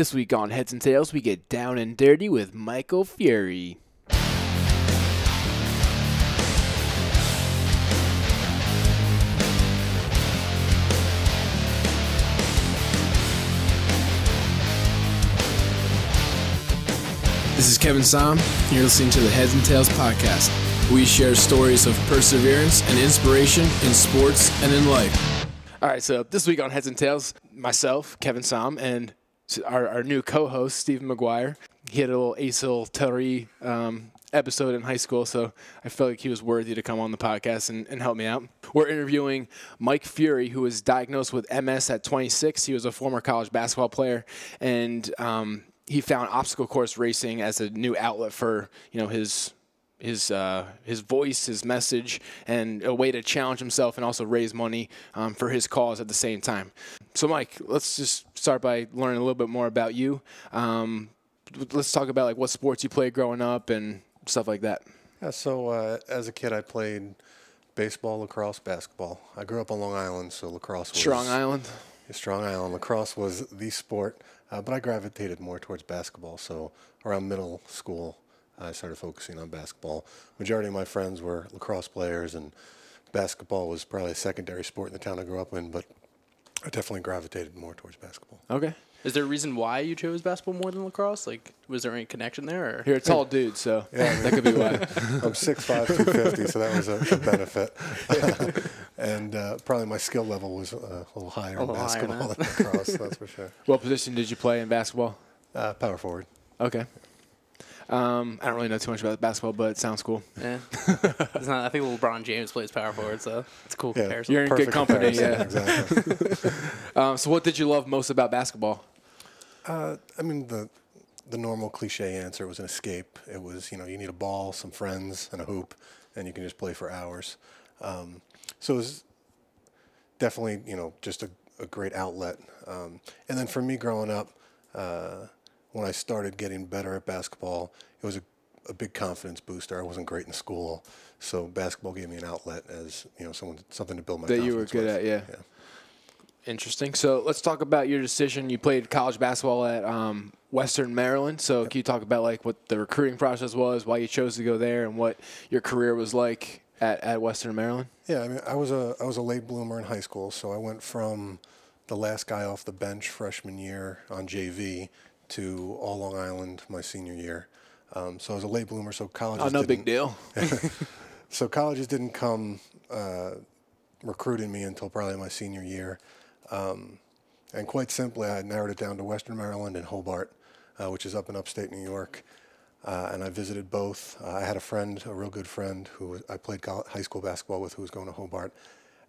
This week on Heads and Tails, we get down and dirty with Michael Fury. This is Kevin Som. You're listening to the Heads and Tails podcast. We share stories of perseverance and inspiration in sports and in life. All right, so this week on Heads and Tails, myself, Kevin Som, and our, our new co-host, Stephen McGuire. He had a little Acil Terry um, episode in high school, so I felt like he was worthy to come on the podcast and, and help me out. We're interviewing Mike Fury, who was diagnosed with MS at 26. He was a former college basketball player, and um, he found obstacle course racing as a new outlet for you know his his uh, his voice, his message, and a way to challenge himself and also raise money um, for his cause at the same time. So, Mike, let's just start by learning a little bit more about you. Um, let's talk about like what sports you played growing up and stuff like that. Yeah, so uh, as a kid, I played baseball, lacrosse, basketball. I grew up on Long Island, so lacrosse was Strong Island. Strong Island. Lacrosse was the sport, uh, but I gravitated more towards basketball. So around middle school, I started focusing on basketball. Majority of my friends were lacrosse players, and basketball was probably a secondary sport in the town I grew up in. But I definitely gravitated more towards basketball. Okay. Is there a reason why you chose basketball more than lacrosse? Like, was there any connection there? Or? Here, it's all dudes, so that could be why. I'm 6'5", 250, so that was a, a benefit. and uh, probably my skill level was uh, a little higher A in little higher basketball now. than lacrosse, that's for sure. what position did you play in basketball? Uh, power forward. Okay. Um, I don't really know too much about basketball, but it sounds cool. Yeah. it's not, I think LeBron James plays power forward, so it's a cool Yeah, comparison. You're in good company, comparison, yeah. Exactly. Um, so, what did you love most about basketball? Uh, I mean, the the normal cliche answer was an escape. It was, you know, you need a ball, some friends, and a hoop, and you can just play for hours. Um, so it was definitely, you know, just a, a great outlet. Um, and then for me growing up, uh, when I started getting better at basketball, it was a, a big confidence booster. I wasn't great in school, so basketball gave me an outlet as, you know, someone something to build my That you were good with. at, yeah. yeah. Interesting. So let's talk about your decision. You played college basketball at um, Western Maryland. So can you talk about like what the recruiting process was, why you chose to go there, and what your career was like at, at Western Maryland? Yeah, I mean, I was a I was a late bloomer in high school, so I went from the last guy off the bench freshman year on JV to all Long Island my senior year. Um, so I was a late bloomer, so college. Oh, no big deal. So colleges didn't come uh, recruiting me until probably my senior year. Um, and quite simply, I narrowed it down to Western Maryland and Hobart, uh, which is up in upstate New York. Uh, and I visited both. Uh, I had a friend, a real good friend, who was, I played high school basketball with, who was going to Hobart.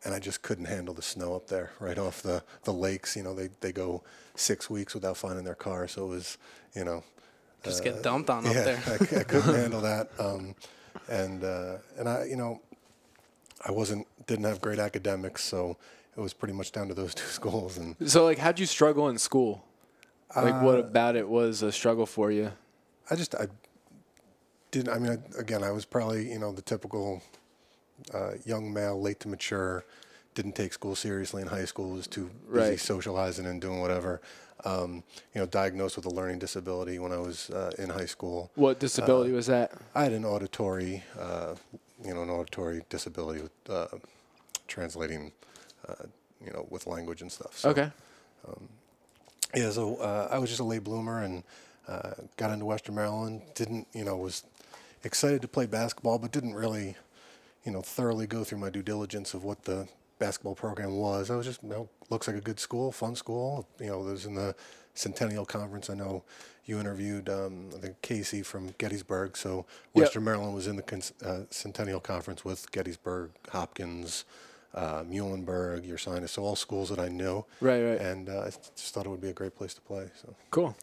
And I just couldn't handle the snow up there, right off the, the lakes. You know, they, they go six weeks without finding their car. So it was, you know, Just get dumped on up yeah, there. I, I couldn't handle that. Um, and uh, and I, you know, I wasn't didn't have great academics, so it was pretty much down to those two schools. And So like, how'd you struggle in school? Like, Uh, what about it was a struggle for you? I just I didn't. I mean, I, again, I was probably you know the typical uh, young male, late to mature. Didn't take school seriously in high school. Was too busy Right. socializing and doing whatever. Um, you know, diagnosed with a learning disability when I was uh, in high school. What disability was that? I had an auditory, uh, you know, an auditory disability with uh, translating, uh, you know, with language and stuff. So, Okay. Yeah, so uh, I was just a late bloomer and uh, got into Western Maryland. Didn't, you know, was excited to play basketball, but didn't really, you know, thoroughly go through my due diligence of what the basketball program was. I was just, you know, looks like a good school, fun school. You know, it was in the Centennial Conference. I know you interviewed, um, I think, Casey from Gettysburg. So Yep. Western Maryland was in the uh, Centennial Conference with Gettysburg, Hopkins, uh, Muhlenberg, Ursinus. So all schools that I knew Right, right. and uh, I just thought it would be a great place to play. So Cool.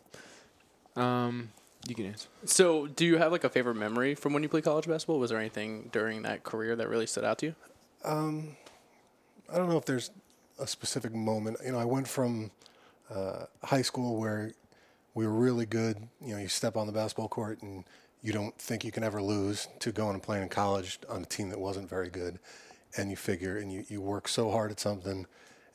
Um, you can answer. So, do you have like a favorite memory from when you played college basketball? Was there anything during that career that really stood out to you? Um, I don't know if there's a specific moment. You know, I went from uh, high school where we were really good. You know, you step on the basketball court and you don't think you can ever lose to going and playing in college on a team that wasn't very good, and you figure and you, you work so hard at something,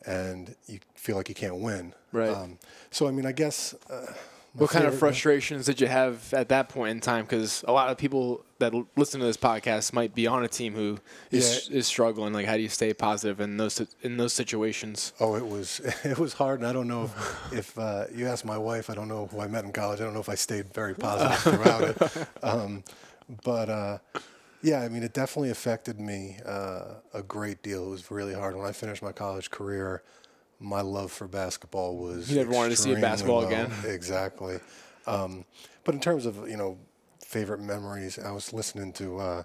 and you feel like you can't win. Right. Um, so I mean, I guess. Uh, my What kind of frustrations did you have at that point in time? Because a lot of people that l- listen to this podcast might be on a team who is, is struggling. Like, how do you stay positive in those in those situations? Oh, it was it was hard, and I don't know if, if uh, you ask my wife. I don't know who I met in college. I don't know if I stayed very positive throughout it. Um, but uh, yeah, I mean, it definitely affected me uh, a great deal. It was really hard when I finished my college career. My love for basketball was. You never wanted to see basketball low. again? Exactly. Um, but in terms of you know favorite memories, I was listening to uh,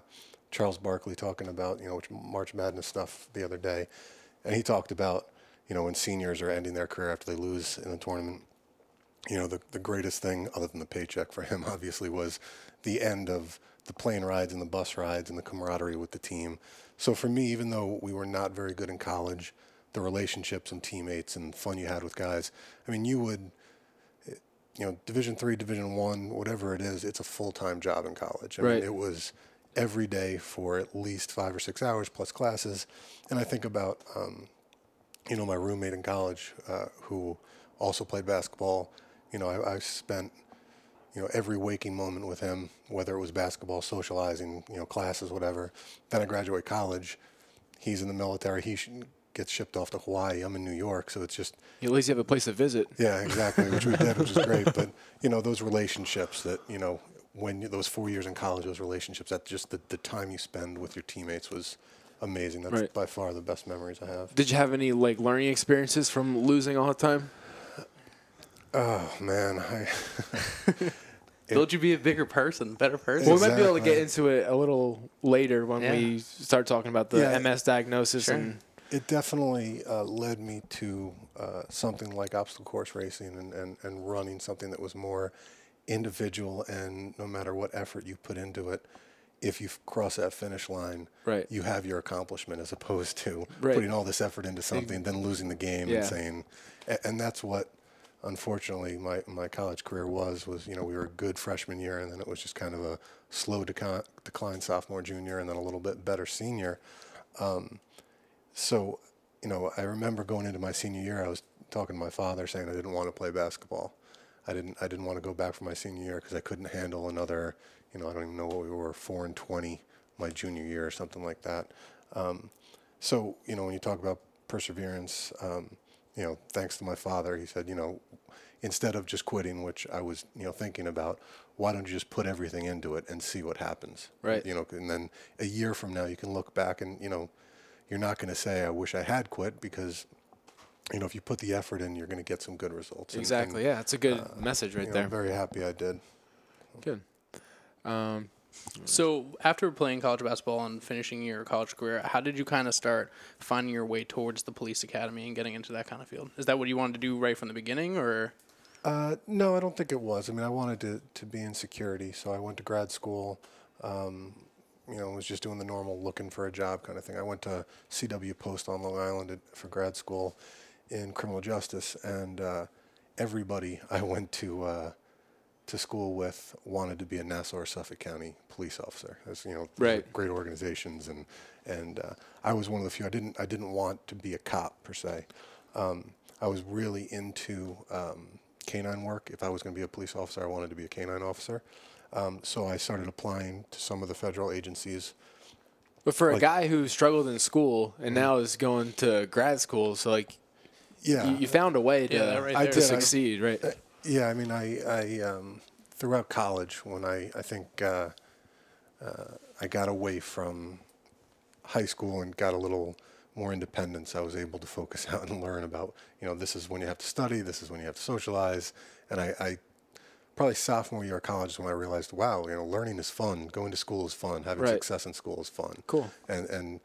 Charles Barkley talking about you know which March Madness stuff the other day, and he talked about you know when seniors are ending their career after they lose in a tournament. You know the the greatest thing other than the paycheck for him obviously was the end of the plane rides and the bus rides and the camaraderie with the team. So for me, even though we were not very good in college, the relationships and teammates and fun you had with guys. I mean, you would you know, Division three, Division one, whatever it is, it's a full time job in college. I Right. mean, it was every day for at least five or six hours plus classes. And I think about, um, you know, my roommate in college uh, who also played basketball. You know, I, I spent, you know, every waking moment with him, whether it was basketball, socializing, you know, classes, whatever. Then I graduate college. He's in the military. He gets shipped off to Hawaii. I'm in New York, so it's just At least you have a place to visit. yeah, exactly, which we did, which is great. But you know, those relationships that you know, when you, those four years in college, those relationships, that just the, the time you spend with your teammates was amazing. That's Right. by far the best memories I have. Did you have any like learning experiences from losing all the time? Oh man, I, Build you be a bigger person, better person. Well, we might be able to get into it a little later when Yeah. we start talking about the Yeah. MS diagnosis Sure. and it definitely uh, led me to uh, something like obstacle course racing and, and, and running something that was more individual and no matter what effort you put into it, if you cross that finish line, Right. you have your accomplishment as opposed to Right. putting all this effort into something, then losing the game Yeah. and saying, and, and that's what, unfortunately, my, my college career was, was, you know, we were a good freshman year and then it was just kind of a slow decline, decline sophomore, junior, and then a little bit better senior. So, you know, I remember going into my senior year, I was talking to my father saying I didn't want to play basketball. I didn't. I didn't want to go back for my senior year because I couldn't handle another. You know, I don't even know what we were, four and twenty, my junior year or something like that. Um, so, you know, when you talk about perseverance, um, you know, thanks to my father, he said, you know, instead of just quitting, which I was, you know, thinking about, why don't you just put everything into it and see what happens? Right. You know, and then a year from now, you can look back and, you know, you're not going to say, I wish I had quit because, you know, if you put the effort in, you're going to get some good results. Exactly. and, yeah, it's a good message right you know, there. I'm very happy I did. Good. Um, So after playing college basketball and finishing your college career, how did you kind of start finding your way towards the police academy and getting into that kind of field? Is that what you wanted to do right from the beginning, or Uh, no, I don't think it was. I mean, I wanted to, to be in security, so I went to grad school. Um, you know, was just doing the normal looking for a job kind of thing. I went to CW Post on Long Island at, for grad school in criminal justice, and uh, everybody I went to uh, to school with wanted to be a Nassau or Suffolk County police officer. As you know, Right. great organizations, and and uh, I was one of the few. I didn't I didn't want to be a cop per se. Um, I was really into um, canine work. If I was going to be a police officer, I wanted to be a canine officer. Um, so I started applying to some of the federal agencies. but for a Like- guy who struggled in school and now is going to grad school, so like Yeah, you, you found a way to, Yeah, that right I there. to did. I- succeed, right? Uh, Yeah, I mean, I, I um, throughout college when I, I think uh, uh, I got away from high school and got a little more independence, I was able to focus out and learn about, you know, this is when you have to study, this is when you have to socialize, and I, I probably sophomore year of college is when I realized, wow, you know, learning is fun, going to school is fun, having Right. success in school is fun. Cool. And and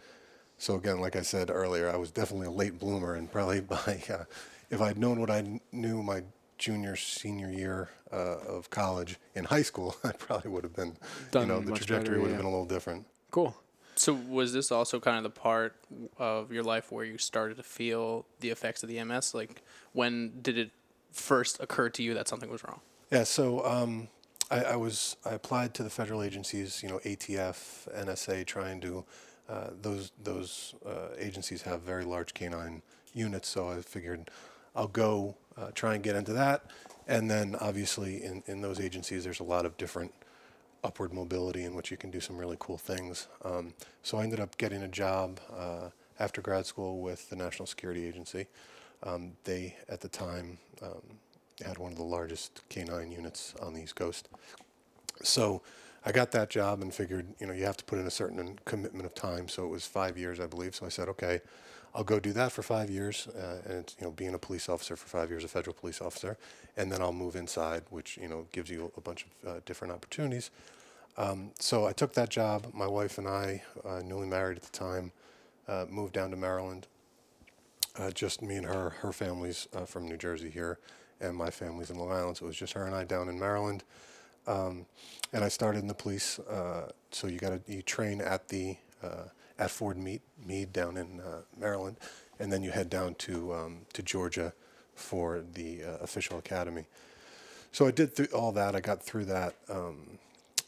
so again, like I said earlier, I was definitely a late bloomer, and probably by uh, if I'd known what I knew my junior senior year uh, of college in high school, I probably would have been, Done you know, the much trajectory better, would have yeah. been a little different. Cool. so? Was this also kind of the part of your life where you started to feel the effects of the MS? Like, when did it first occur to you that something was wrong? Yeah, so um, I, I was I applied to the federal agencies, you know, ATF, NSA, trying to uh, those those uh, agencies have very large canine units. So I figured I'll go uh, try and get into that. And then obviously in, in those agencies, there's a lot of different upward mobility in which you can do some really cool things. Um, so I ended up getting a job uh, after grad school with the National Security Agency. Um, they, at the time, um, had one of the largest K9 units on the East Coast. So I got that job and figured, you know, you have to put in a certain commitment of time. So it was five years, I believe. So I said, okay, I'll go do that for five years, uh, and you know, being a police officer for five years, a federal police officer, and then I'll move inside, which you know gives you a bunch of uh, different opportunities. Um, so I took that job. My wife and I, uh, newly married at the time, uh, moved down to Maryland. Uh, just me and her. Her family's uh, from New Jersey here, and my family's in Long Island. So it was just her and I down in Maryland. Um, and I started in the police. so you got to you train at the at Fort Meade, Meade down in uh, Maryland, and then you head down to um, to Georgia for the uh, official academy. So I did th- all that. I got through that, um,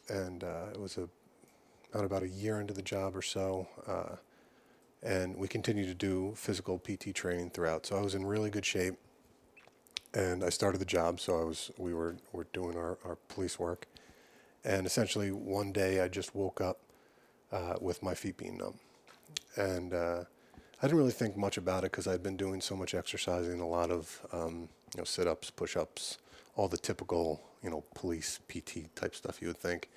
and uh, it was a not about a year into the job or so, uh, and we continued to do physical PT training throughout. So I was in really good shape, and I started the job. So I was we were were doing our, our police work, and essentially one day I just woke up uh, with my feet being numb. And uh, I didn't really think much about it because I'd been doing so much exercising, a lot of um, you know sit-ups, push-ups, all the typical you know police PT type stuff you would think.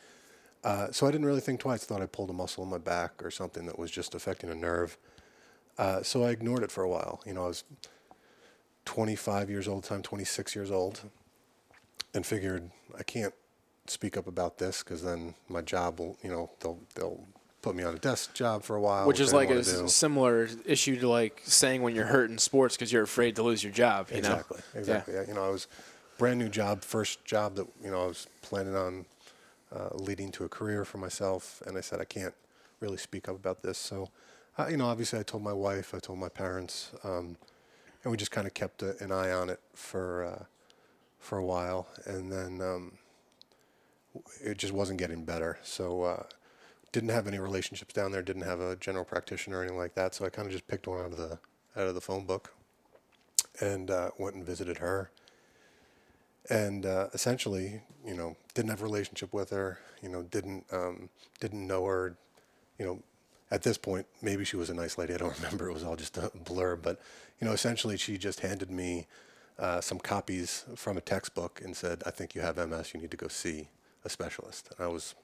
Uh, so I didn't really think twice. Thought I pulled a muscle in my back or something that was just affecting a nerve. Uh, so I ignored it for a while. You know, I was 25 years old, time 26 years old, and figured I can't speak up about this because then my job will, you know, they'll they'll put me on a desk job for a while. Which, which is like a similar issue to like saying when you're hurt in sports because you're afraid to lose your job. You exactly. Know? Exactly. Yeah. You know, I was brand new job, first job that you know I was planning on uh, leading to a career for myself, and I said I can't really speak up about this. So, uh, you know, obviously I told my wife, I told my parents, um, and we just kind of kept a, an eye on it for uh, for a while, and then. Um, it just wasn't getting better. So uh, didn't have any relationships down there. Didn't have a general practitioner or anything like that. So I kind of just picked one out of the out of the phone book, and uh, went and visited her. And uh, essentially, you know, didn't have a relationship with her. You know, didn't um, didn't know her. You know, at this point, maybe she was a nice lady. I don't remember. It was all just a blur. But you know, essentially, she just handed me uh, some copies from a textbook and said, "I think you have MS. You need to go see a specialist." And I was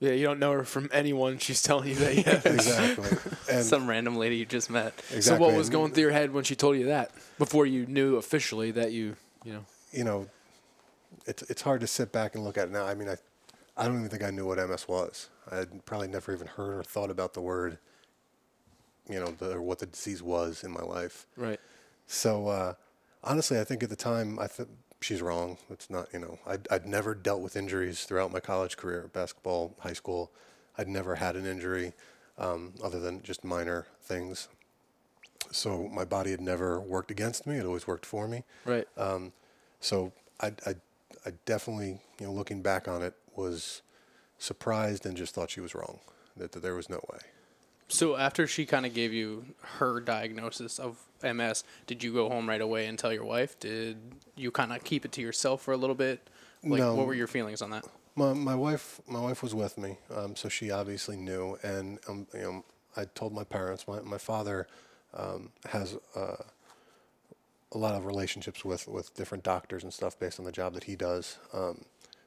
yeah, you don't know her from anyone. She's telling you that. Yeah, exactly. And Some random lady you just met. Exactly. So what was going through your head when she told you that before you knew officially that you, you know? You know, it's it's hard to sit back and look at it now. I mean, I, I don't even think I knew what MS was. I had probably never even heard or thought about the word. You know, the, or what the disease was in my life. Right. So uh, honestly, I think at the time I th- she's wrong. It's not, you know, I'd, I'd never dealt with injuries throughout my college career, basketball, high school. I'd never had an injury um, other than just minor things. So my body had never worked against me. It always worked for me. Right. Um, so I, I, I definitely, you know, looking back on it, was surprised and just thought she was wrong. That, that there was no way. So after she kind of gave you her diagnosis of MS, did you go home right away and tell your wife? Did you kind of keep it to yourself for a little bit? Like, no. What were your feelings on that? My, my wife, my wife was with me, um, so she obviously knew. And um, you know, I told my parents. My my father um, has uh, a lot of relationships with with different doctors and stuff based on the job that he does. Um,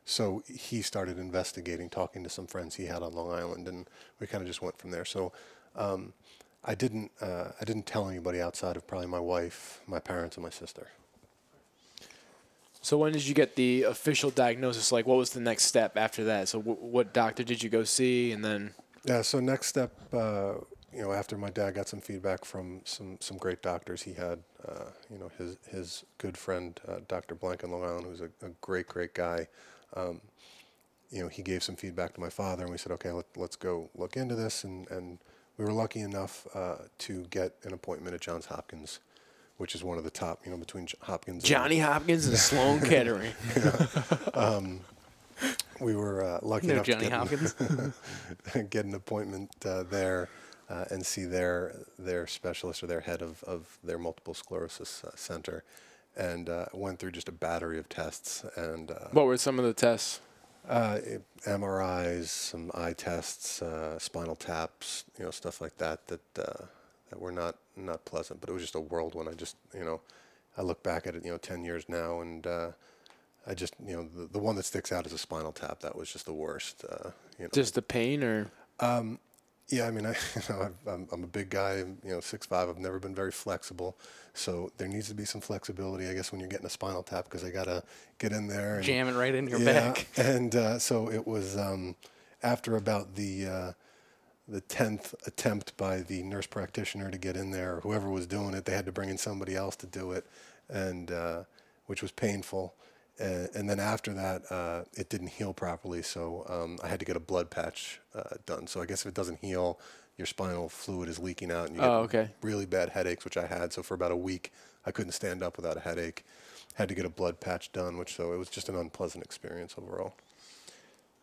so he started investigating, talking to some friends he had on Long Island, and we kind of just went from there. So um, I didn't uh, I didn't tell anybody outside of probably my wife, my parents, and my sister. So when did you get the official diagnosis? Like, what was the next step after that? So w- what doctor did you go see, and then? Yeah. So next step, uh, you know, after my dad got some feedback from some some great doctors, he had, uh, you know, his his good friend uh, Dr. Blank in Long Island, who's a, a great great guy. Um, you know, he gave some feedback to my father, and we said, okay, let, let's go look into this, and and we were lucky enough uh, to get an appointment at Johns Hopkins, which is one of the top, you know, between Hopkins. Johnny and, Hopkins and Sloan Kettering. um, we were uh, lucky no enough Johnny to get Hopkins. an, get an appointment uh, there uh, and see their their specialist or their head of, of their multiple sclerosis uh, center, and uh, went through just a battery of tests and. Uh, What were some of the tests? uh, MRIs, some eye tests, uh, spinal taps, you know, stuff like that that uh, that were not not pleasant. But it was just a whirlwind. I just, you know, I look back at it, you know, ten years now, and uh, I just, you know, the, the one that sticks out is a spinal tap. That was just the worst. Uh, you know, Just the pain, or yeah, I mean, I, you know, I'm, I'm a big guy, you know, six five. I've never been very flexible, so there needs to be some flexibility, I guess, when you're getting a spinal tap because I gotta get in there and Jam it right in your yeah, back. and uh, so it was um, after about the uh, the tenth attempt by the nurse practitioner to get in there, whoever was doing it, they had to bring in somebody else to do it, and uh, which was painful. And, and then after that, uh, it didn't heal properly, so um, I had to get a blood patch uh, done. So I guess if it doesn't heal, your spinal fluid is leaking out, and you get Oh, okay. really bad headaches, which I had. So for about a week, I couldn't stand up without a headache. Had to get a blood patch done, which so it was just an unpleasant experience overall.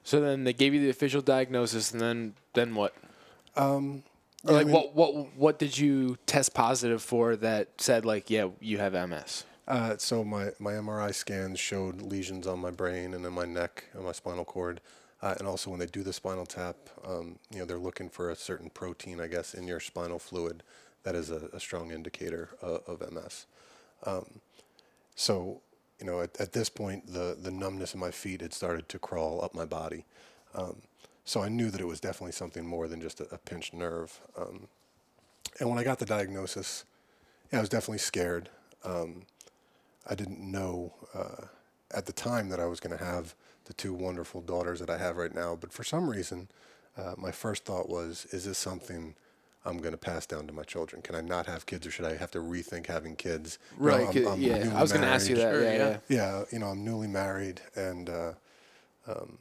so then they gave you the official diagnosis, and then then what? Um, Or like what what what did you test positive for that said like yeah you have MS? Uh, so my, my MRI scans showed lesions on my brain and in my neck and my spinal cord. Uh, and also when they do the spinal tap, um, you know, they're looking for a certain protein, I guess, in your spinal fluid that is a, a strong indicator uh, of MS. Um, so, you know, at, at this point, the, the numbness in my feet had started to crawl up my body. Um, so I knew that it was definitely something more than just a, a pinched nerve. Um, and when I got the diagnosis, yeah, I was definitely scared. Um, I didn't know uh, at the time that I was going to have the two wonderful daughters that I have right now. But for some reason, uh, my first thought was, is this something I'm going to pass down to my children? Can I not have kids or should I have to rethink having kids? You know, Right. I'm- I'm yeah. I was going to ask you that. Sure, yeah, yeah. yeah. Yeah, you know, I'm newly married, and uh, um,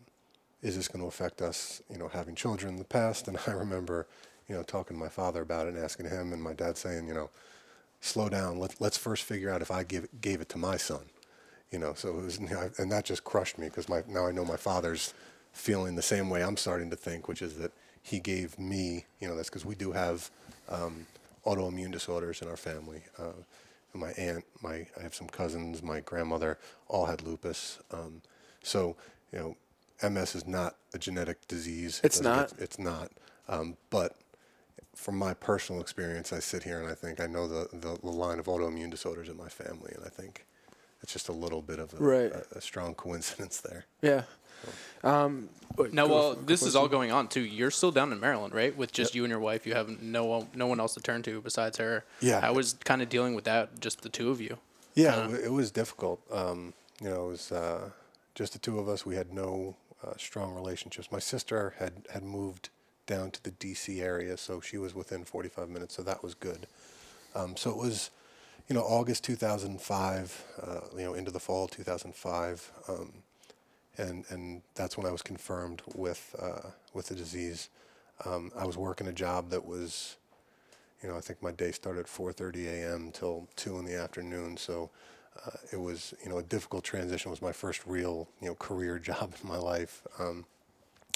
is this going to affect us, you know, having children in the past? And I remember, you know, talking to my father about it and asking him, and my dad saying, you know, slow down. Let, let's first figure out if I give, gave it to my son. You know, so it was, and that just crushed me because my now I know my father's feeling the same way I'm starting to think, which is that he gave me, you know, that's because we do have um, autoimmune disorders in our family. Uh, my aunt, my I have some cousins, my grandmother all had lupus. Um, so you know, MS is not a genetic disease. It It's not? get- it's not. Um, but from my personal experience, I sit here and I think I know the, the, the line of autoimmune disorders in my family, and I think it's just a little bit of a, Right. a, a strong coincidence there. Yeah. Um, No, go well, for- this is all going on too. You're still down in Maryland, right? With just you and your wife. You have no one, no one else to turn to besides her. Yeah. I was kind of dealing with that, just the two of you. Yeah, Kinda. it, it was difficult. Um, you know, it was uh, just the two of us. We had no uh, strong relationships. My sister had, had moved down to the D.C. area, so she was within 45 minutes, so that was good. Um, so it was, you know, August 2005, uh, you know, into the fall 2005, um, and and that's when I was confirmed with uh, with the disease. Um, I was working a job that was you know, I think my day started at 4:30 a.m. till two in the afternoon. So uh, it was, you know, a difficult transition. It was my first real, you know, career job in my life. Um,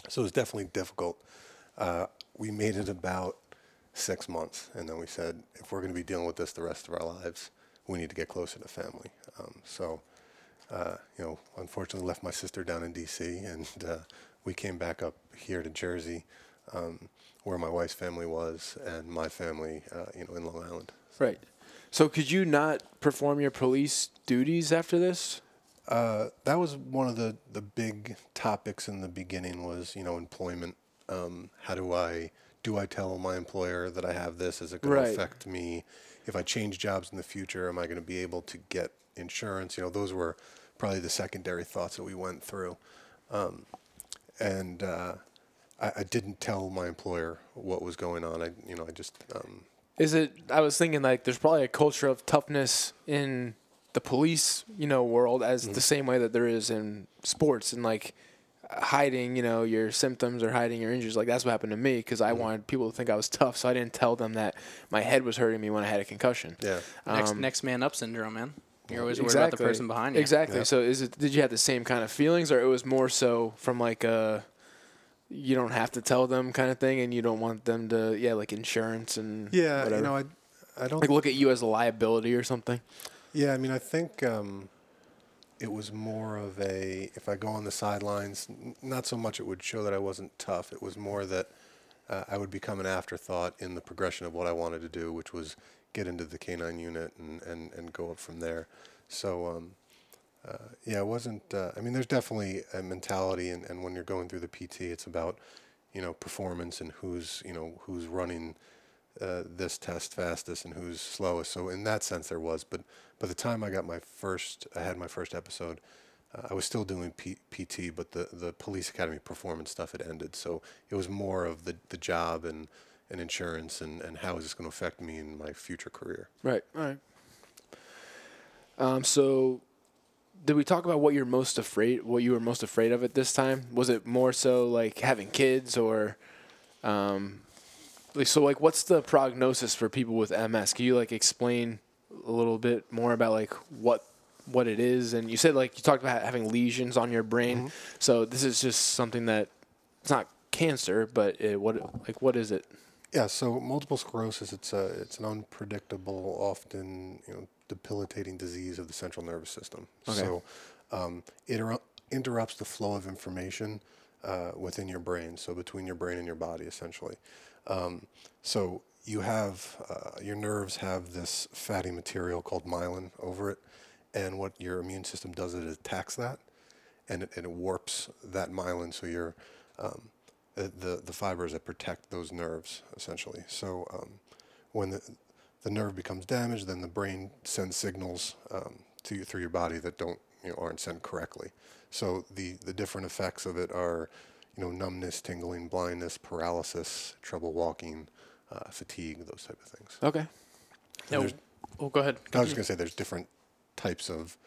so it was definitely difficult. Uh, we made it about six months, and then we said, if we're going to be dealing with this the rest of our lives, we need to get closer to family. Um, so, uh, you know, unfortunately, left my sister down in D.C. and uh, we came back up here to Jersey, um, where my wife's family was, and my family, uh, you know, in Long Island. right. So could you not perform your police duties after this? Uh, that was one of the, the big topics in the beginning was, you know, employment. Um, how do I, do I tell my employer that I have this? Is it going Right. to affect me? If I change jobs in the future, am I going to be able to get insurance? You know, those were probably the secondary thoughts that we went through. Um, and uh, I, I didn't tell my employer what was going on. I, you know, I just, um, Is it? I was thinking like there's probably a culture of toughness in the police, you know, world as the same way that there is in sports and like hiding, you know, your symptoms or hiding your injuries. Like that's what happened to me because I wanted people to think I was tough, so I didn't tell them that my head was hurting me when I had a concussion. yeah. Next, Um, next man up syndrome, man. You're always worried about the person behind you. Exactly. Yeah. So is it? Did you have the same kind of feelings, or it was more so from like a you don't have to tell them kind of thing, and you don't want them to yeah like insurance and Yeah, whatever. you know, I, I don't like look at you as a liability or something. Yeah, I mean, I think um, it was more of a if I go on the sidelines, not so much it would show that I wasn't tough. It was more that uh, I would become an afterthought in the progression of what I wanted to do, which was get into the canine unit and, and, and go up from there. So, um, uh, yeah, it wasn't. Uh, I mean, there's definitely a mentality, and, and when you're going through the PT, it's about you know performance and who's you know who's running uh, this test fastest and who's slowest. So in that sense, there was. But by the time I got my first, I had my first episode. Uh, I was still doing P- PT, but the, the police academy performance stuff had ended. So it was more of the, the job and, and insurance and, and how is this going to affect me in my future career. Right. All right. Um. So, did we talk about what you're most afraid? What you were most afraid of at this time? Was it more so like having kids, or, um, so like what's the prognosis for people with MS? Can you like explain a little bit more about like what what it is? And you said like you talked about having lesions on your brain. So this is just something that it's not cancer, but it, what like what is it? Yeah, so multiple sclerosis, it's a, it's an unpredictable, often you know, debilitating disease of the central nervous system. Okay. So um, it inter- interrupts the flow of information uh, within your brain, so between your brain and your body, essentially. Um, so you have uh, your nerves have this fatty material called myelin over it, and what your immune system does is it attacks that, and it, and it warps that myelin, so your um, the, the the fibers that protect those nerves essentially. So um, when the the nerve becomes damaged, then the brain sends signals um, to you through your body that don't you know aren't sent correctly. So the the different effects of it are you know numbness, tingling, blindness, paralysis, trouble walking, uh, fatigue, those type of things. Okay. No, there's- oh, go ahead. I was gonna say there's different types of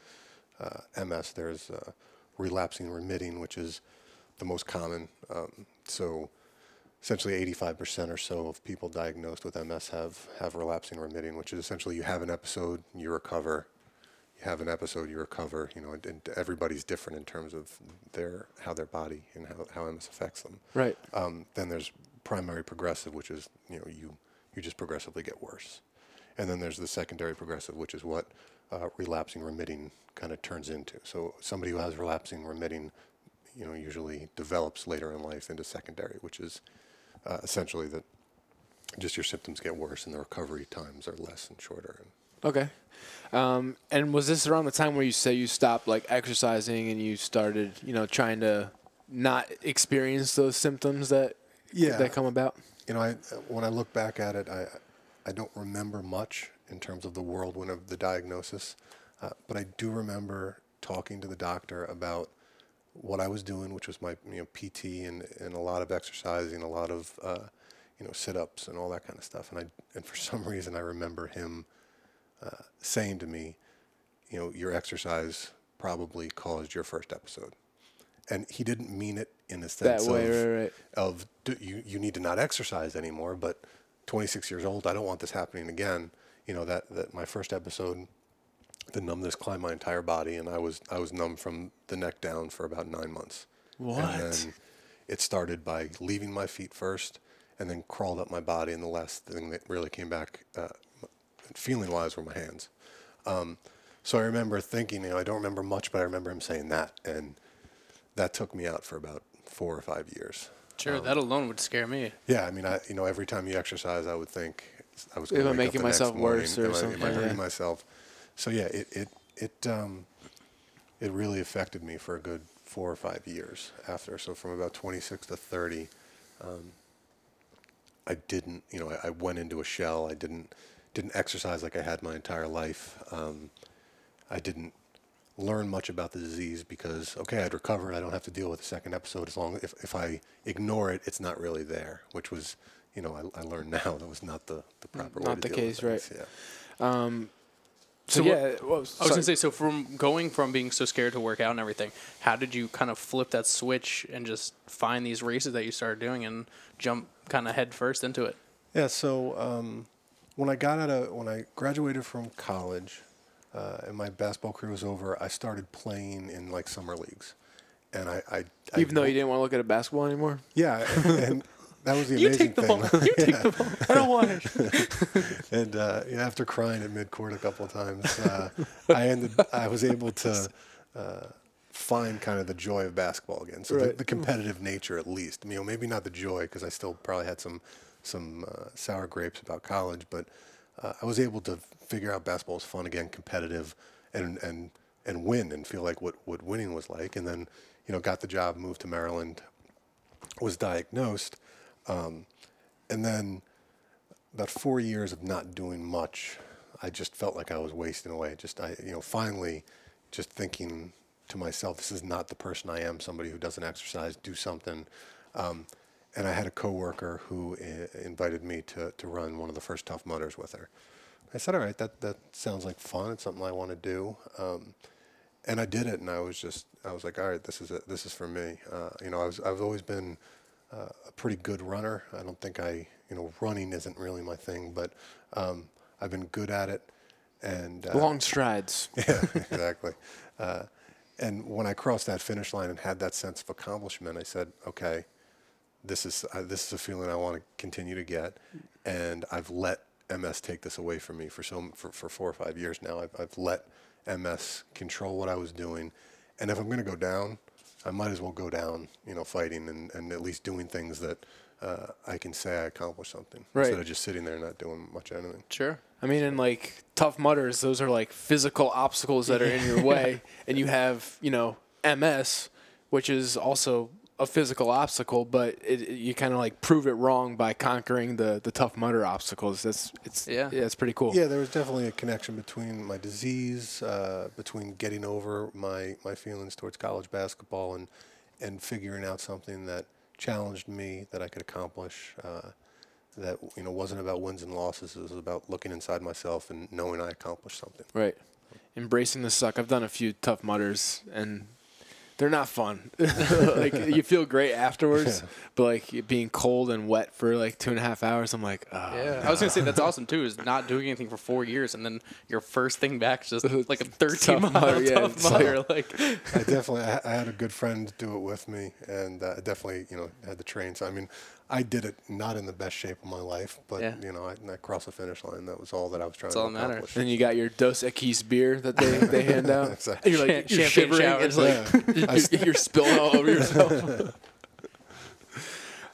uh, MS. There's uh, relapsing remitting, which is the most common. Um, so essentially 85% or so of people diagnosed with MS have, have relapsing remitting, which is essentially you have an episode, you recover. You have an episode, you recover. You know, and, and everybody's different in terms of their how their body and how, how MS affects them. Right. Um, then there's primary progressive, which is you know you you just progressively get worse, and then there's the secondary progressive, which is what uh, relapsing remitting kind of turns into. So somebody who has relapsing remitting, you know, usually develops later in life into secondary, which is uh, essentially that just your symptoms get worse and the recovery times are less and shorter. And Okay. Um, and was this around the time where you say you stopped like exercising and you started, you know, trying to not experience those symptoms that Yeah. that come about? you know, I, when I look back at it, I, I don't remember much in terms of the whirlwind of the diagnosis, uh, but I do remember talking to the doctor about what I was doing, which was my you know PT and, and a lot of exercising, a lot of uh, you know sit-ups and all that kind of stuff. And I and for some reason I remember him uh, saying to me, you know, your exercise probably caused your first episode, and he didn't mean it in the That sense way, of right, right. of do, you you need to not exercise anymore. But 26 years old, I don't want this happening again. You know that that my first episode, the numbness climbed my entire body, and I was I was numb from the neck down for about nine months. What? And then it started by leaving my feet first, and then crawled up my body, and the last thing that really came back, uh, feeling wise, were my hands. Um, so I remember thinking, you know, I don't remember much, but I remember him saying that, and that took me out for about four or five years. Sure, that alone would scare me. Yeah, I mean, I you know, every time you exercise, I would think I was Am going I to making myself worse or am I, something? Am I hurting Yeah. myself? So yeah, it it it um, it really affected me for a good four or five years after. So from about 26 to 30, um, I didn't, you know, I, I went into a shell. I didn't didn't exercise like I had my entire life. Um, I didn't learn much about the disease because okay, I'd recovered. I don't have to deal with a second episode as long if if I ignore it, it's not really there. Which was, you know, I, I learned now that was not the the proper way Not to the deal case, with right. things. Yeah. So, So what- yeah, well, I was gonna say, so from going from being so scared to work out and everything, how did you kind of flip that switch and just find these races that you started doing and jump kind of head first into it? Yeah. So um, when I got out of when I graduated from college uh, and my basketball career was over, I started playing in like summer leagues, and I, I, I Even though you didn't want to look at a basketball anymore. yeah, and that was the You amazing take the thing. ball. You take the ball. I don't want it. and uh, yeah, after crying at midcourt a couple of times, uh, I ended. I was able to uh, find kind of the joy of basketball again. So the, the competitive nature, at least. You know, maybe not the joy because I still probably had some some uh, sour grapes about college, but uh, I was able to figure out basketball was fun again, competitive, and and and win and feel like what what winning was like. And then you know, got the job, moved to Maryland, was diagnosed, um, and then about four years of not doing much, I just felt like I was wasting away. Just I, you know, finally, just thinking to myself, this is not the person I am. Somebody who doesn't exercise, do something. Um, and I had a coworker who uh, invited me to to run one of the first Tough Mudders with her. I said, all right, that that sounds like fun. It's something I want to do. Um, and I did it, and I was just, I was like, all right, this is it. This is for me. Uh, you know, I was, I've always been uh, a pretty good runner. I don't think I, you know, running isn't really my thing, but um, I've been good at it. And uh, Long strides. yeah, exactly. Uh, and when I crossed that finish line and had that sense of accomplishment, I said, okay, this is uh, this is a feeling I want to continue to get, and I've let MS take this away from me for so for, for four or five years now. I've, I've let MS control what I was doing, and if I'm going to go down, I might as well go down, you know, fighting and, and at least doing things that uh, I can say I accomplished something Right. instead of just sitting there and not doing much anything. Sure. I mean, in like tough mudders, those are like physical obstacles that are in your way, and you have you know MS, which is also a physical obstacle, but it, it- you kind of like prove it wrong by conquering the the tough mudder obstacles. That's it's Yeah. yeah, it's pretty cool. Yeah, there was definitely a connection between my disease, uh, between getting over my, my feelings towards college basketball, and and figuring out something that challenged me that I could accomplish. Uh, that you know wasn't about wins and losses. It was about looking inside myself and knowing I accomplished something. Right. Embracing the suck. I've done a few tough mudders and they're not fun. like you feel great afterwards, but like being cold and wet for like two and a half hours, I'm like, oh, Yeah, I was gonna say that's awesome too. Is not doing anything for four years, and then your first thing back is just like a thirteen Tough mile mudder, yeah, tough it's like- mudder. Like, I definitely I, I had a good friend do it with me, and uh, I definitely you know had to train. So I mean, I did it not in the best shape of my life, but Yeah. you know I, I crossed the finish line. That was all that I was trying That's all to that matters. accomplish. And then you got your Dos Equis beer that they, they hand out. Exactly. And you're like, Cham- you're champagne shivering. showers, It's like you're, you're spilling all over yourself.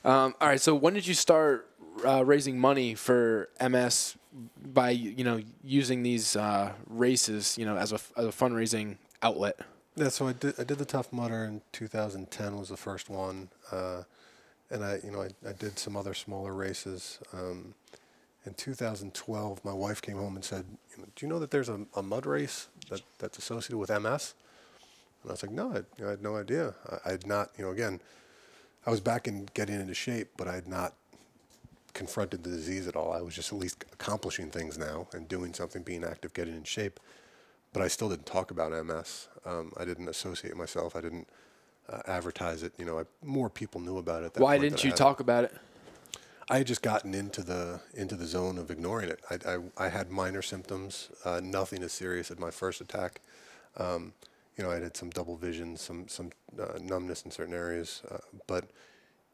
um, all right. So when did you start uh, raising money for MS by you know using these uh, races you know as a as a fundraising outlet? Yeah, so I did. I did the Tough Mudder in 2010 was the first one, uh, and I, you know, I, I did some other smaller races. Um, in 2012, my wife came home and said, "Do you know that there's a, a mud race that, that's associated with MS?" And I was like, "No, I, you know, I had no idea. I, I had not, you know, again, I was back in getting into shape, but I had not confronted the disease at all. I was just at least accomplishing things now and doing something, being active, getting in shape." but I still didn't talk about MS. Um, I didn't associate myself. I didn't uh, advertise it. You know, I, more people knew about it. At that Why didn't you talk about it? I had just gotten into the into the zone of ignoring it. I, I, I had minor symptoms, uh, nothing as serious as my first attack. Um, you know, I had some double vision, some some uh, numbness in certain areas, uh, but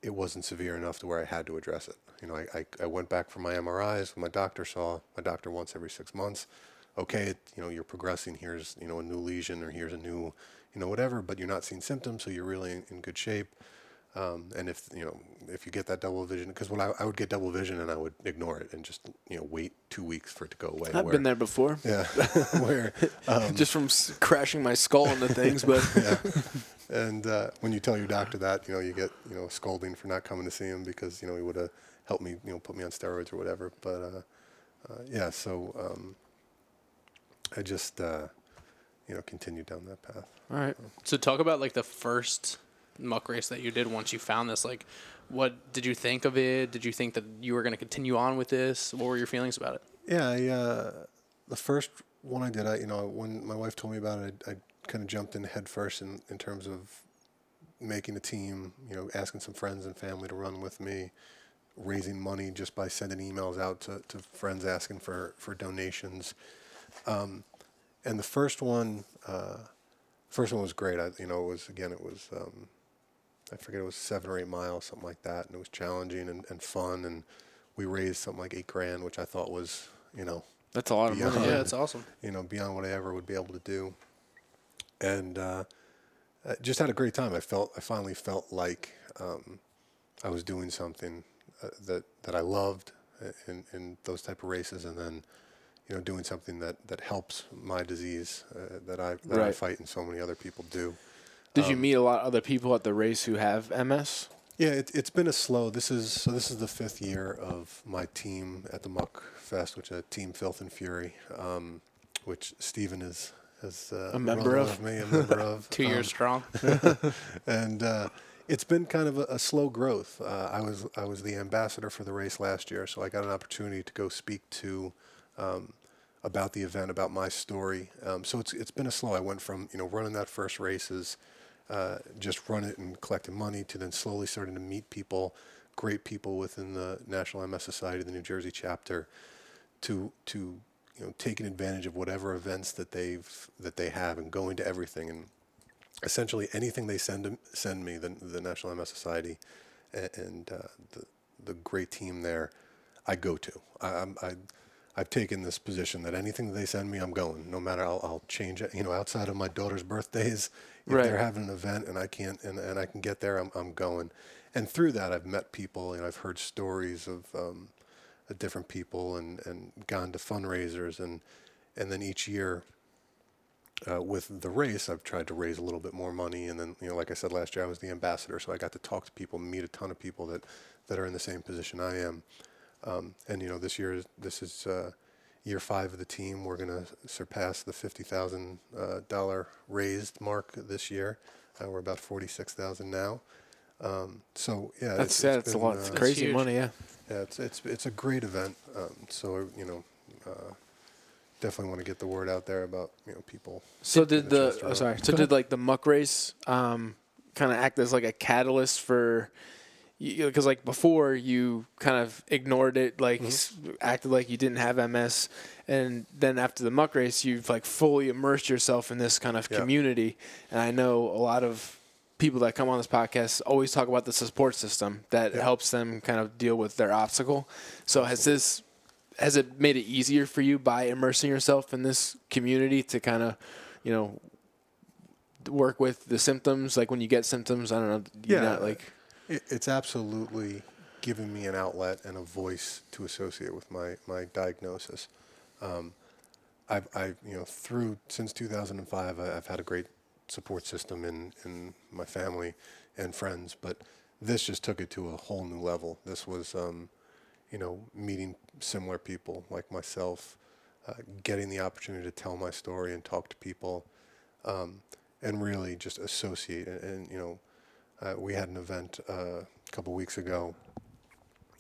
it wasn't severe enough to where I had to address it. You know, I, I, I went back for my MRIs. My doctor saw my doctor once every six months. Okay, it, you know, you're progressing. Here's you know a new lesion or here's a new, you know, whatever. But you're not seeing symptoms, so you're really in, in good shape. Um, and if you know if you get that double vision, because when I, I would get double vision and I would ignore it and just you know wait two weeks for it to go away. I've where- been there before, Yeah, where um, just from s- crashing my skull into things. But and uh, when you tell your doctor that, you know, you get you know scolding for not coming to see him because you know he would have helped me, you know, put me on steroids or whatever. But uh, uh, yeah, so um, I just uh, you know continue down that path. all right, so talk about like the first muck race that you did once you found this. Like, what did you think of it? Did you think that you were going to continue on with this? What were your feelings about it? Yeah, I, uh, the first one I did, I you know, when my wife told me about it, I, I kind of jumped in head first in, in terms of making a team. You know, asking some friends and family to run with me, raising money just by sending emails out to, to friends asking for for donations. Um, and the first one, uh, First one was great. I, you know, it was again, it was um, I forget it was seven or eight miles, something like that, and it was challenging and, and fun. And we raised something like eight grand, which I thought was, you know, That's a lot of money. Yeah, Yeah. it's awesome. you know, beyond what I ever would be able to do. And uh, I just had a great time. I felt I finally felt like um, I was doing something uh, that that I loved in, in those type of races, and then you know doing something that, that helps my disease uh, that I that I fight and so many other people do. Did Um, you meet a lot of other people at the race who have MS? Yeah, it, it's been a slow. This is so. This is the fifth year of my team at the Muck Fest, which is Team Filth and Furey, um, which Stephen is is uh, A member run of? with me, a member of. Two Um, years strong. and uh, it's been kind of a, a slow growth. Uh, I was I was the ambassador for the race last year, so I got an opportunity to go speak to um, about the event, about my story. Um, so it's it's been a slow. I went from you know running that first races, uh, just run it and collecting money, to then slowly starting to meet people, great people within the National MS Society, the New Jersey chapter, to to you know taking advantage of whatever events that they've that they have and going to everything and essentially anything they send send me, the, the National MS Society, and, and uh, the the great team there, I go to. I, I'm I. I've taken this position that anything that they send me, I'm going. No matter, I'll, I'll change it. You know, outside of my daughter's birthdays, if Right. they're having an event and I can't, and, and I can get there, I'm, I'm going. And through that, I've met people, and I've heard stories of um, different people, and, and gone to fundraisers, and and then each year, uh, with the race, I've tried to raise a little bit more money, and then you know, like I said last year, I was the ambassador, so I got to talk to people, meet a ton of people that that are in the same position I am. Um, and you know, this year this is uh, year five of the team. We're going to surpass the fifty thousand uh, dollar raised mark this year. Uh, we're about forty six thousand now. Um, so yeah, That's it's- yeah, it's it's a been, lot. It's uh, crazy huge. money. Yeah. yeah, it's it's it's a great event. Um, so you know, uh, definitely want to get the word out there about you know people. So did the the oh, sorry? So did like the muck race um, kind of act as like a catalyst for? Because like before you kind of ignored it, like mm-hmm. s- acted like you didn't have MS, and then after the muck race, you've like fully immersed yourself in this kind of Yeah. community. And I know a lot of people that come on this podcast always talk about the support system that Yeah. helps them kind of deal with their obstacle. So has this has it made it easier for you by immersing yourself in this community to kind of, you know, work with the symptoms? Like when you get symptoms, I don't know, you Yeah. know, like It, it's absolutely given me an outlet and a voice to associate with my my diagnosis. Um, I've, I've you know through since 2005 I, I've had a great support system in in my family and friends, but this just took it to a whole new level. This was um, you know meeting similar people like myself, uh, getting the opportunity to tell my story and talk to people, um, and really just associate and, and you know. Uh, we had an event uh, a couple weeks ago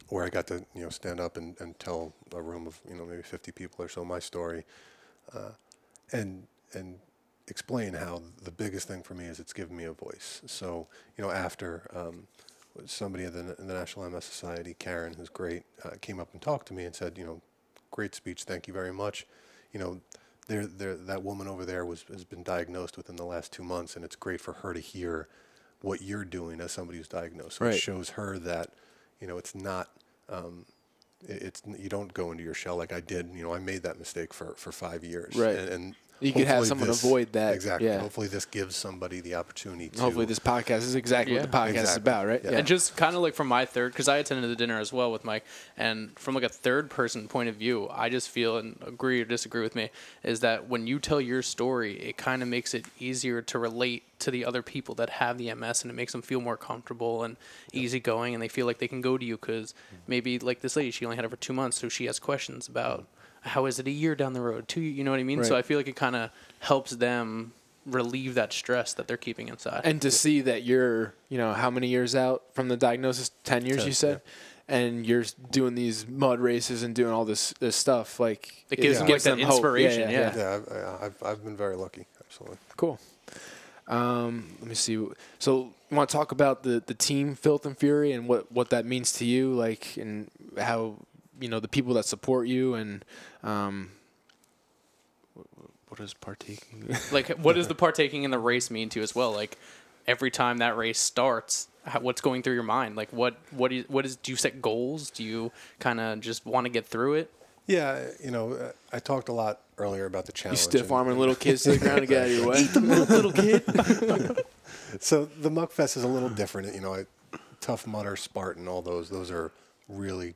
where I got to you know stand up and, and tell a room of you know maybe 50 people or so my story, uh, and and explain how the biggest thing for me is it's given me a voice. So you know after um, somebody at the, the National MS Society, Karen, who's great, uh, came up and talked to me and said you know great speech, thank you very much. You know. There, there, that woman over there was has been diagnosed within the last two months, and it's great for her to hear what you're doing as somebody who's diagnosed. So Right. it shows her that, you know, it's not, um, it- it's you don't go into your shell like I did. You know, I made that mistake for for five years. Right. And, and You could have someone this- avoid that, Exactly. yeah. Hopefully, this gives somebody the opportunity to. hopefully this podcast is exactly what the Yeah. podcast is about, right? Yeah. And just kind of like from my third, because I attended the dinner as well with Mike, and from like a third person point of view, I just feel and agree or disagree with me is that when you tell your story, it kind of makes it easier to relate to the other people that have the MS, and it makes them feel more comfortable and easygoing, and they feel like they can go to you because mm-hmm. maybe like this lady, she only had it for two months, so she has questions about mm-hmm. How is it a year down the road, two, you know what I mean? So I feel like it kind of helps them relieve that stress that they're keeping inside. and to see that you're you know how many years out from the diagnosis 10 years Ten, you said and you're doing these mud races and doing all this this stuff like It gives them, like, that them hope. inspiration, yeah. Yeah, I've, I- I've I've been very lucky. Absolutely. cool um, let me see so you want to talk about the the team filth and Furey and what what that means to you like and how you know the people that support you and um, what does partaking? like what does the partaking in the race mean to you as well? Like every time that race starts, how, what's going through your mind? Like what what is what is do you set goals? Do you kind of just want to get through it? Yeah, you know, uh, I talked a lot earlier about the challenge. You challenge. stiff and- arming little kids to the ground to get out of your way. little kid. So the Muckfest is a little different. You know, I, Tough Mudder, Spartan, all those, those are really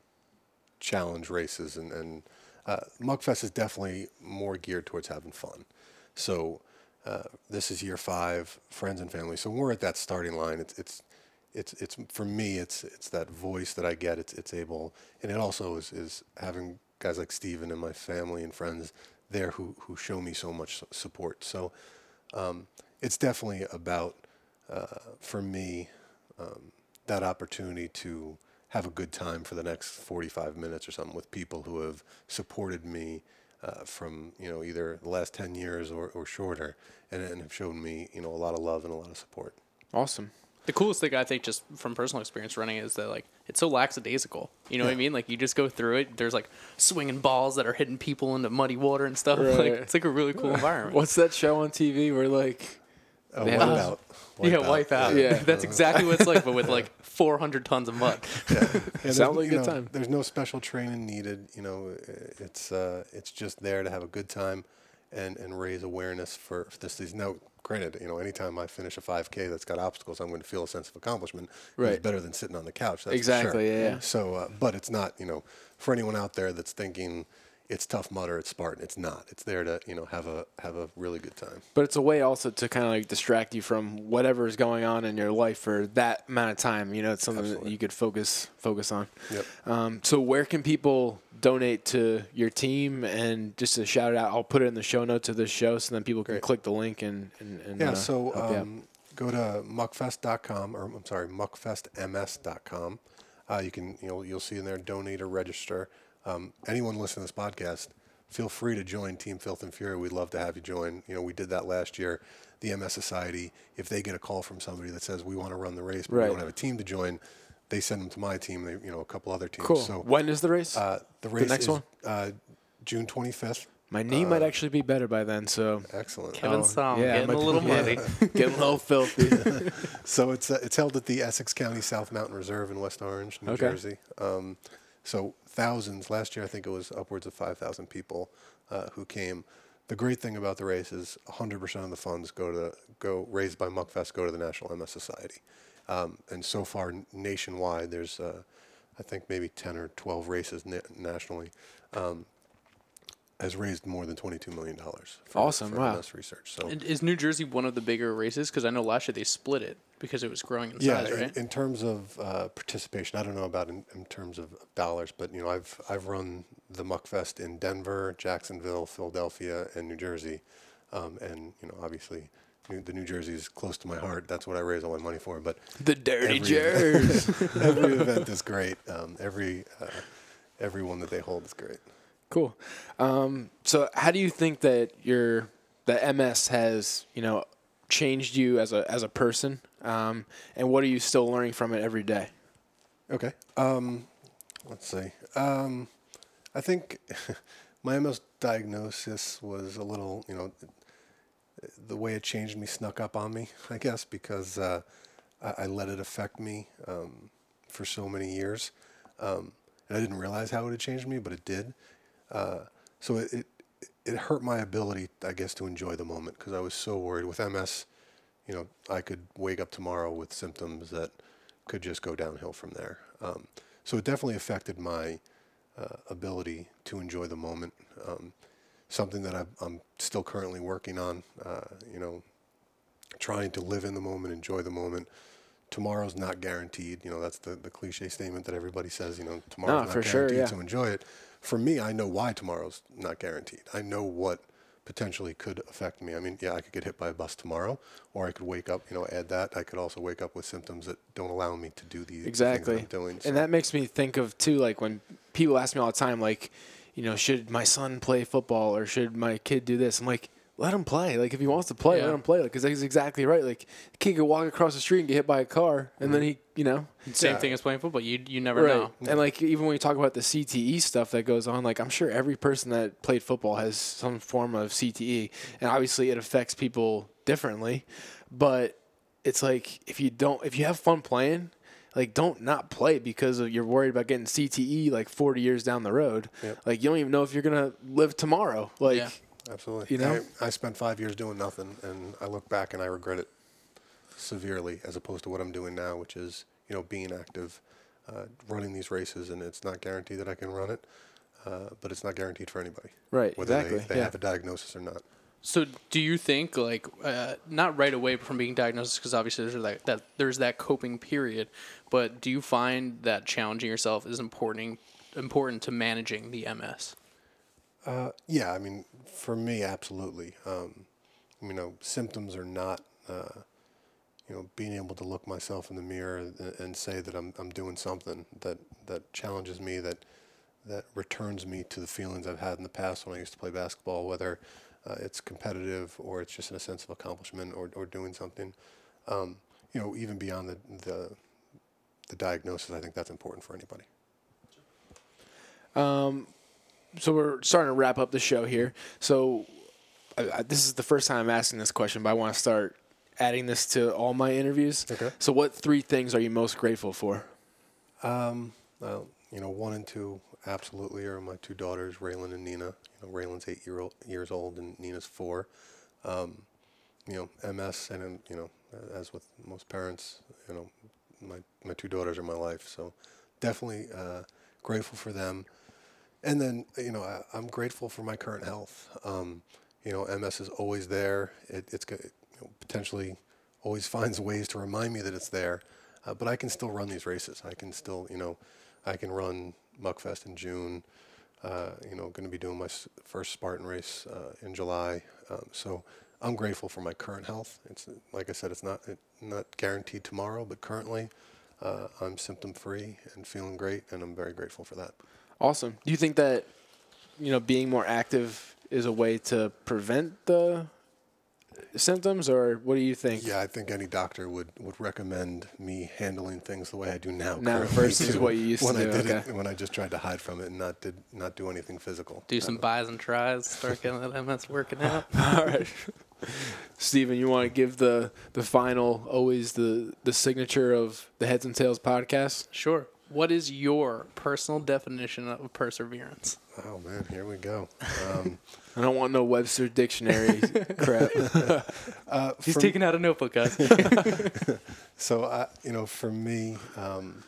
challenge races. And, and uh, Muckfest is definitely more geared towards having fun. So uh, this is year five, friends and family. So we're at that starting line, it's, it's, it's, it's for me, it's, it's that voice that I get. It's, it's able, and it also is, is having guys like Steven and my family and friends there who, who show me so much support. So um, it's definitely about, uh, for me, um, that opportunity to have a good time for the next 45 minutes or something with people who have supported me uh, from, you know, either the last 10 years or, or shorter and, and have shown me, you know, a lot of love and a lot of support. Awesome. The coolest thing I think, just from personal experience running, is that like it's so lackadaisical. You know what I mean? Like you just go through it. There's like swinging balls that are hitting people into muddy water and stuff. Like it's like a really cool environment. What's that show on TV where like Uh, They wipe have- out. yeah, wipe out. Yeah. that's exactly what it's like, but with like 400 tons of mud. Yeah, there's, Sounds like a good know, time. There's no special training needed. You know, it's uh, it's just there to have a good time and, and raise awareness for, for this. These now, granted, you know, anytime I finish a 5K that's got obstacles, I'm going to feel a sense of accomplishment. Right. It's better than sitting on the couch. That's for Exactly, sure. yeah, yeah. So, uh, but it's not. You know, for anyone out there that's thinking it's tough mudder, it's Spartan. It's not. It's there to you know have a have a really good time. But it's a way also to kind of like distract you from whatever is going on in your life for that amount of time. You know, it's something Absolutely. that you could focus focus on. Yep. Um, so where can people donate to your team? And just to shout it out, I'll put it in the show notes of this show, so then people can Great. click the link and and, and Yeah, uh, so um, go to muckfest.com, or I'm sorry, muckfestms.com. Uh, you can, you know, you'll see in there donate or register. Um, anyone listening to this podcast, feel free to join Team Filth and Furey. We'd love to have you join. You know, we did that last year. The MS Society, if they get a call from somebody that says we want to run the race, but Right. we don't have a team to join, they send them to my team. They, you know, a couple other teams. cool. So when is the race? uh, the race next is one? Uh, June 25th. My knee might actually be better by then. So Excellent. Kevin Oh, Som yeah, getting a little yeah. muddy. getting a little filthy. So it's uh, it's held at the Essex County South Mountain Reserve in West Orange, New Okay. Jersey. Um, so thousands. Last year, I think it was upwards of five thousand people uh, who came. The great thing about the race is 100% of the funds go to go raised by Muckfest go to the National MS Society. Um, and so far nationwide, there's uh, I think maybe 10 or 12 races na- nationally. Um, has raised more than 22 million dollars. For, Awesome, For wow. Research. So And Is New Jersey one of the bigger races? Because I know last year they split it because it was growing in Yeah, size, in, right? in terms of uh, participation, I don't know about in, in terms of dollars, but you know, I've I've run the Muckfest in Denver, Jacksonville, Philadelphia, and New Jersey, um, and you know, obviously, New, the New Jersey is close to my heart. That's what I raise all my money for. But the dirty Every- jers. every event is great. Um, every uh, every one that they hold is great. Cool. Um, so, how do you think that your that MS has you know changed you as a as a person, um, and what are you still learning from it every day? Okay. Um, let's see. Um, I think my MS diagnosis was a little, you know, the way it changed me snuck up on me, I guess, because uh, I, I let it affect me um, for so many years. Um, and I didn't realize how it had changed me, but it did. Uh, so it, it it hurt my ability, I guess, to enjoy the moment because I was so worried with MS. You know, I could wake up tomorrow with symptoms that could just go downhill from there. Um, so it definitely affected my uh, ability to enjoy the moment. Um, something that I'm, I'm still currently working on. Uh, you know, trying to live in the moment, enjoy the moment. Tomorrow's not guaranteed. You know, that's the, the cliche statement that everybody says. You know, tomorrow's not for sure, guaranteed, yeah. so enjoy it. For me, I know why tomorrow's not guaranteed. I know what potentially could affect me. I mean, yeah, I could get hit by a bus tomorrow, or I could wake up. You know, add that. I could also wake up with symptoms that don't allow me to do these Exactly. things that I'm doing. so- And that makes me think of too, like when people ask me all the time, like, you know, should my son play football or should my kid do this? I'm like, let him play. Like if he wants to play, Yeah. let him play. Like because he's exactly right. Like the kid could walk across the street and get hit by a car, and then he, you know, Same Yeah. thing as playing football. You you never know. And like even when you talk about the CTE stuff that goes on, like I'm sure every person that played football has some form of CTE, and obviously it affects people differently. But it's like if you don't, if you have fun playing, like don't not play because of, you're worried about getting CTE like 40 years down the road. Yep. Like you don't even know if you're gonna live tomorrow. Like Yeah. Absolutely. You know? I, I spent five years doing nothing, and I look back and I regret it severely, as opposed to what I'm doing now, which is you know being active, uh, running these races, and it's not guaranteed that I can run it, uh, but it's not guaranteed for anybody, right, whether exactly. they, they yeah. have a diagnosis or not. So, do you think like uh, not right away from being diagnosed because obviously there's that, that there's that coping period, but do you find that challenging yourself is important important to managing the MS? Uh, yeah, I mean, for me, absolutely. Um, you know, symptoms are not, uh, you know, being able to look myself in the mirror and, say that I'm, I'm doing something that, that challenges me, that that returns me to the feelings I've had in the past when I used to play basketball, whether uh, it's competitive or it's just in a sense of accomplishment or, or doing something. Um, you know, even beyond the, the the diagnosis, I think that's important for anybody. Um, so we're starting to wrap up the show here. So I, I, this is the first time I'm asking this question, but I want to start adding this to all my interviews. Okay. So what three things are you most grateful for? Um, well, you know, one and two absolutely are my two daughters, Raylan and Nina. You know, Raylan's eight year old, years old and Nina's four. Um, you know, MS, and you know, as with most parents, you know, my my two daughters are my life. So definitely uh, grateful for them. And then, you know, I, I'm grateful for my current health. Um, you know, MS is always there. It, it's you know, potentially always finds ways to remind me that it's there. Uh, but I can still run these races. I can still, you know, I can run Muckfest in June. Uh, you know, going to be doing my first Spartan race uh, in July. Um, so I'm grateful for my current health. It's like I said, it's not it, not guaranteed tomorrow, but currently uh, I'm symptom free and feeling great, and I'm very grateful for that. Awesome. Do you think that you know being more active is a way to prevent the symptoms, or what do you think? Yeah, I think any doctor would, would recommend me handling things the way I do now. Now versus what you used to when I do, did okay. it, when I just tried to hide from it and not did not do anything physical. Do some buys and tries, start getting that MS working out. All right. Steven, you want to give the the final always the the signature of the Heads N Tales podcast? Sure. What is your personal definition of perseverance? Oh man, here we go. Um, I don't want no Webster dictionary crap. uh, He's for- taking out a notebook, guys. So I, you know, for me, um,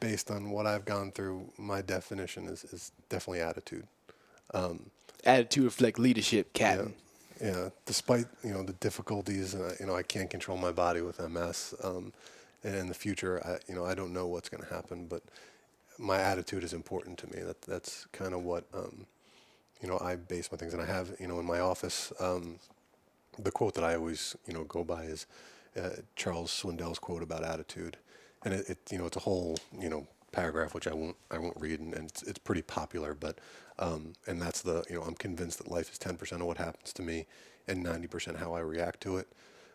based on what I've gone through, my definition is, is definitely attitude. Attitude reflect leadership, Captain. Yeah, despite you know the difficulties, uh, you know I can't control my body with MS. Um, and in the future, I, you know I don't know what's going to happen, but my attitude is important to me. That that's kind of what um, you know I base my things, and I have you know in my office. Um, the quote that I always you know go by is uh, Charles Swindoll's quote about attitude, and it, it you know it's a whole you know paragraph which I won't I won't read, and, and it's, it's pretty popular, but um, and that's the you know I'm convinced that life is ten percent of what happens to me, and ninety percent how I react to it,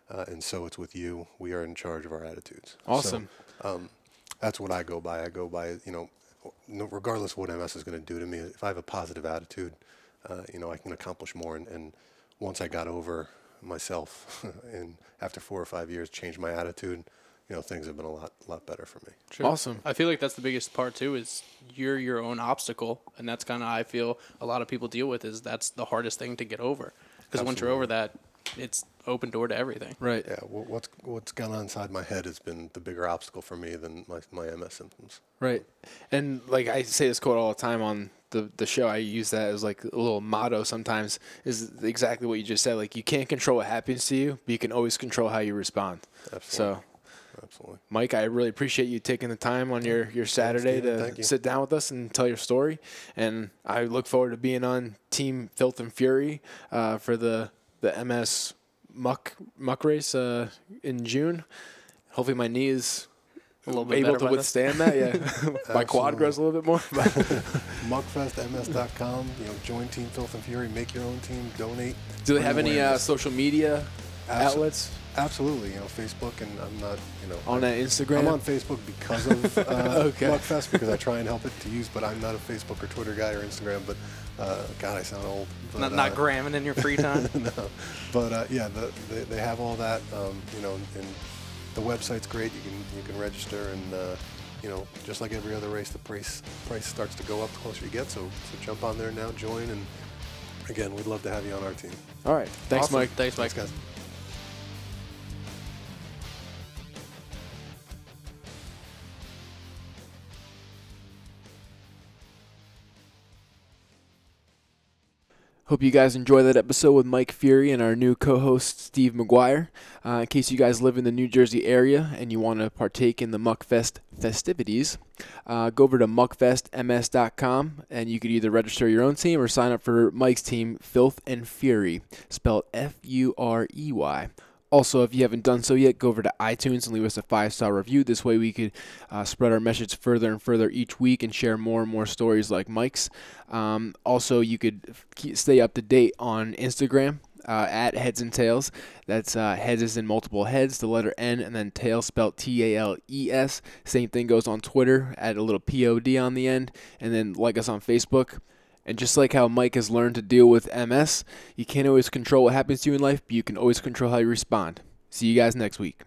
uh, and so it's with you. We are in charge of our attitudes. So, Awesome. um, that's what I go by. I go by you know, no, regardless of what MS is going to do to me. If I have a positive attitude, uh, you know I can accomplish more. And, and once I got over myself, and after four or five years, changed my attitude, you know things have been a lot lot better for me. Awesome. I feel like that's the biggest part too. Is you're your own obstacle, and that's kind of I feel a lot of people deal with. Is that's the hardest thing to get over. Because once you're over that, it's open door to everything. Right. Yeah, wh- what's what's gone on inside my head has been the bigger obstacle for me than my my MS symptoms. Right. And like I say this quote all the time on the the show. I use that as like a little motto sometimes is exactly what you just said. Like you can't control what happens to you, but you can always control how you respond. Absolutely. So Absolutely. Mike, I really appreciate you taking the time on your, your Saturday Steven. to you. sit down with us and tell your story. And I look forward to being on Team Filth and Furey uh, for the, the MS Muck Muck race uh, in June. Hopefully, my knee is A little bit able to by then. withstand that. Yeah, my quad grows a little bit more. but- muckfestms.com. You know, join Team Filth and Furey, make your own team, donate. Do they have any uh, social media Abso- outlets Absolutely. You know, Facebook, and I'm not. You know, on that Instagram? I'm on Facebook because of uh, Okay. Muckfest because I try and help it to use, but I'm not a Facebook or Twitter guy or Instagram. But uh, God, I sound old. But, Not, not uh, gramming in your free time. no, but uh, yeah, the, they, they have all that. Um, you know, and the website's great. You can you can register, and uh, you know, just like every other race, the price price starts to go up the closer you get. So so jump on there now, join, and again, we'd love to have you on our team. All right, thanks, Awesome. Mike. Thanks, Mike. Thanks, guys. Hope you guys enjoy that episode with Mike Furey and our new co-host Steve McGuire. Uh, in case you guys live in the New Jersey area and you want to partake in the Muckfest festivities, uh, go over to muckfestms.com and you could either register your own team or sign up for Mike's team, Filth and Furey, spelled F-U-R-E-Y. Also, if you haven't done so yet, go over to iTunes and leave us a five star review. This way, we could uh, spread our message further and further each week and share more and more stories like Mike's. Um, also, you could stay up to date on Instagram uh, at Heads N Tales. That's uh, heads is in multiple heads, the letter N, and then tail spelled T A L E S. Same thing goes on Twitter, add a little P O D on the end, and then like us on Facebook. And just like how Mike has learned to deal with MS, you can't always control what happens to you in life, but you can always control how you respond. See you guys next week.